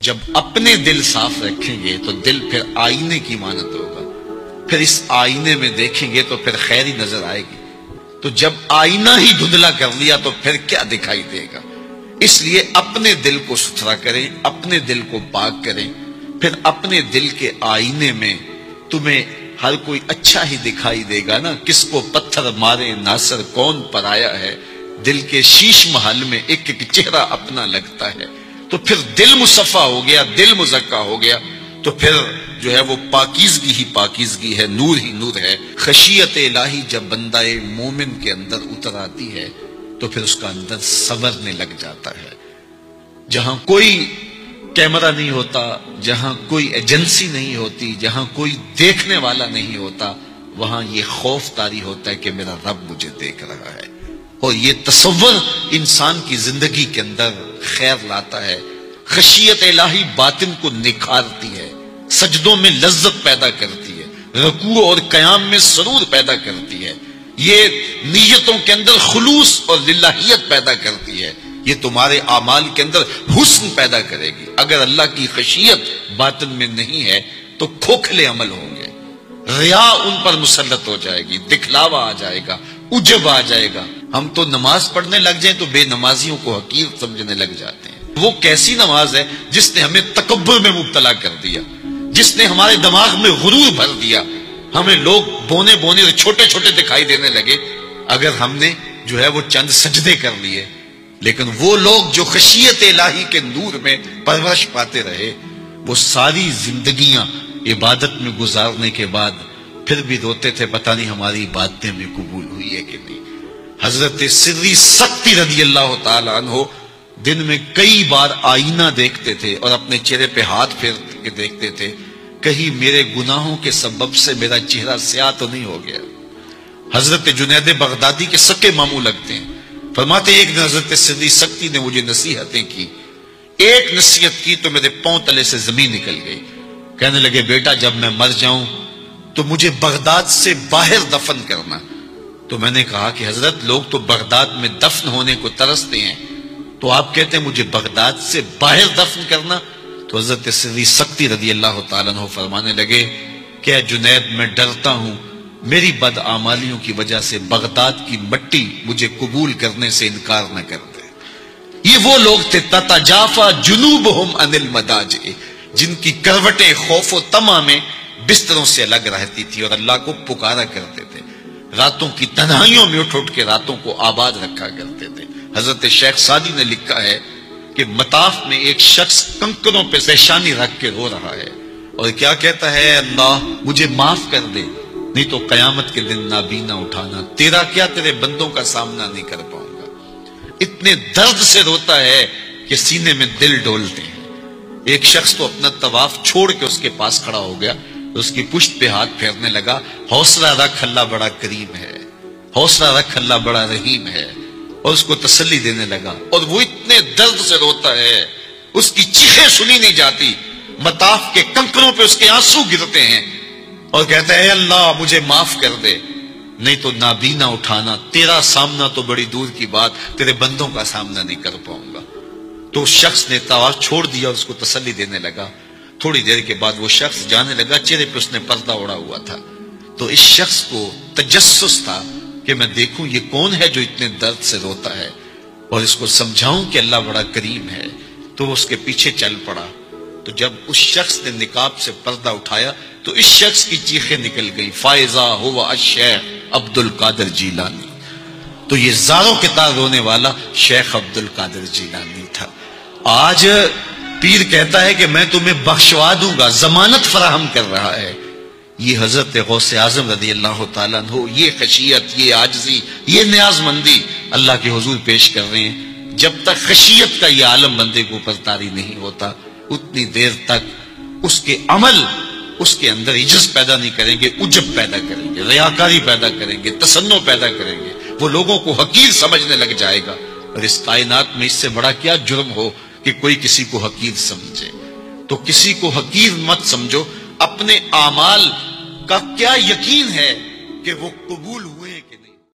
جب اپنے دل صاف رکھیں گے تو دل پھر آئینے کی مانت ہوگا۔ پھر اس آئینے میں دیکھیں گے تو پھر خیری نظر آئے گی۔ تو جب آئینہ ہی دھندلا کر لیا تو پھر کیا دکھائی دے گا؟ اس لیے اپنے دل کو ستھرا کریں، اپنے دل کو پاک کریں۔ پھر اپنے دل کے آئینے میں تمہیں ہر کوئی اچھا ہی دکھائی دے گا نا۔ کس کو پتھر مارے، ناصر کون پر آیا ہے؟ دل کے شیش محل میں ایک ایک چہرہ اپنا لگتا ہے۔ تو پھر دل مصفہ ہو گیا، دل مزکہ ہو گیا۔ تو پھر جو ہے وہ پاکیزگی ہی پاکیزگی ہے، نور ہی نور ہے۔ خشیت الہی جب بندہ مومن کے اندر اتر آتی ہے، تو پھر اس کا اندر سورنے لگ جاتا ہے۔ جہاں کوئی کیمرہ نہیں ہوتا، جہاں کوئی ایجنسی نہیں ہوتی، جہاں کوئی دیکھنے والا نہیں ہوتا، وہاں یہ خوف تاری ہوتا ہے کہ میرا رب مجھے دیکھ رہا ہے۔ اور یہ تصور انسان کی زندگی کے اندر خیر لاتا ہے، خشیت الہی باطن کو نکھارتی ہے، سجدوں میں لذت پیدا کرتی ہے، رکوع اور قیام میں سرور پیدا کرتی ہے۔ یہ نیتوں کے اندر خلوص اور للہیت پیدا کرتی ہے۔ یہ تمہارے اعمال کے اندر حسن پیدا کرے گی۔ اگر اللہ کی خشیت باطن میں نہیں ہے، تو کھوکھلے عمل ہوں گے۔ ریا ان پر مسلط ہو جائے گی، دکھلاوا آ جائے گا اجب آ جائے گا۔ ہم تو نماز پڑھنے لگ جائیں تو بے نمازیوں کو حقیر سمجھنے لگ جاتے ہیں۔ وہ کیسی نماز ہے جس نے ہمیں تکبر میں مبتلا کر دیا، جس نے ہمارے دماغ میں غرور بھر دیا۔ ہمیں لوگ بونے بونے چھوٹے چھوٹے دکھائی دینے لگے۔ اگر ہم نے جو ہے وہ چند سجدے کر لیے لیکن وہ لوگ جو خشیت الہی کے نور میں پرورش پاتے رہے، وہ ساری زندگیاں عبادت میں گزارنے کے بعد پھر بھی روتے تھے، پتہ نہیں ہماری باتیں بھی قبول ہوئی ہے کہ نہیں۔ حضرت سری سختی رضی اللہ تعالیٰ عنہ دن میں کئی بار آئینہ دیکھتے تھے اور اپنے چہرے پہ ہاتھ پھیر کے دیکھتے تھے، کہیں میرے گناہوں کے سبب سے میرا چہرہ سیاہ تو نہیں ہو گیا۔ حضرت جنید بغدادی کے سکے ماموں لگتے ہیں۔ فرماتے ایک دن حضرت سری سختی نے مجھے نصیحتیں کی۔ ایک نصیحت کی تو میرے پاؤں تلے سے زمین نکل گئی۔ کہنے لگے، بیٹا، جب میں مر جاؤں تو مجھے بغداد سے باہر دفن کرنا۔ تو میں نے کہا کہ حضرت، لوگ تو بغداد میں دفن ہونے کو ترستے ہیں۔ تو آپ کہتے ہیں، مجھے بغداد سے باہر دفن کرنا۔ تو حضرت سری سختی رضی اللہ تعالیٰ عنہ فرمانے لگے کہ جنید، میں ڈرتا ہوں۔ میری بد آمالیوں کی وجہ سے بغداد کی مٹی مجھے قبول کرنے سے انکار نہ کر دے۔ یہ وہ لوگ تھے تتا جافا جنوب انل مداج جن کی کروٹیں خوف و تما میں بستروں سے الگ رہتی تھی اور اللہ کو پکارا کرتے تھے۔ راتوں کی تنہائیوں میں اٹھ اٹھ کے راتوں کو آباد رکھا کرتے تھے۔ حضرت شیخ سادی نے لکھا ہے کہ مطاف میں ایک شخص کنکروں پہ سہشانی رکھ کے رو رہا ہے اور کیا کہتا ہے، اللہ مجھے معاف کر دے۔ نہیں تو قیامت کے دن نابینا اٹھانا، تیرا کیا تیرے بندوں کا سامنا نہیں کر پاؤں گا؟ اتنے درد سے روتا ہے کہ سینے میں دل ڈولتے ہیں۔ ایک شخص تو اپنا طواف چھوڑ کے اس کے پاس کھڑا ہو گیا، اس کی پشت پہ ہاتھ پھیرنے لگا، حوصلہ رکھ اللہ بڑا کریم ہے، حوصلہ رکھ اللہ بڑا رحیم ہے۔ اور اس کو تسلی دینے لگا، اور وہ اتنے درد سے روتا ہے، اس کی چیخیں سنی نہیں جاتی۔ مطاف کے کنکروں پہ اس کے آنسو گرتے ہیں۔ اور کہتا ہے اللہ، مجھے معاف کر دے۔ نہیں تو نابینا اٹھانا، تیرا سامنا تو بڑی دور کی بات، تیرے بندوں کا سامنا نہیں کر پاؤں گا۔ تو اس شخص نے تواز چھوڑ دیا اور اس کو تسلی دینے لگا۔ تھوڑی دیر کے بعد وہ شخص جانے لگا، چہرے پہ اس نے پردہ اڑا ہوا تھا۔ تو اس شخص کو تجسس تھا کہ میں دیکھوں یہ کون ہے جو اتنے درد سے روتا ہے۔ اور اس کو سمجھاؤں کہ اللہ بڑا کریم ہے۔ تو وہ اس کے پیچھے چل پڑا۔ تو جب اس شخص نے نکاب سے پردہ اٹھایا تو اس شخص کی چیخیں نکل گئی فائزہ ہوا الشیخ عبد القادر جیلانی۔ تو یہ زاروں کے تار رونے والا شیخ عبد القادر جیلانی تھا۔ آج پیر کہتا ہے کہ میں تمہیں بخشوا دوں گا، ضمانت فراہم کر رہا ہے۔ یہ حضرت غوث اعظم رضی اللہ تعالیٰ عنہ، یہ خشیت، یہ آجزی یہ نیاز مندی اللہ کے حضور پیش کر رہے ہیں۔ جب تک خشیت کا یہ عالم بندے کو اوپر تاری نہیں ہوتا، اتنی دیر تک اس کے عمل اس کے اندر عجز پیدا نہیں کریں گے، عجب پیدا کریں گے ریاکاری پیدا کریں گے، تسنو پیدا کریں گے۔ وہ لوگوں کو حقیر سمجھنے لگ جائے گا۔ اور اس کائنات میں اس سے بڑا کیا جرم ہو کہ کوئی کسی کو حقیر سمجھے؟ تو کسی کو حقیر مت سمجھو، اپنے اعمال کا کیا یقین ہے کہ وہ قبول ہوئے؟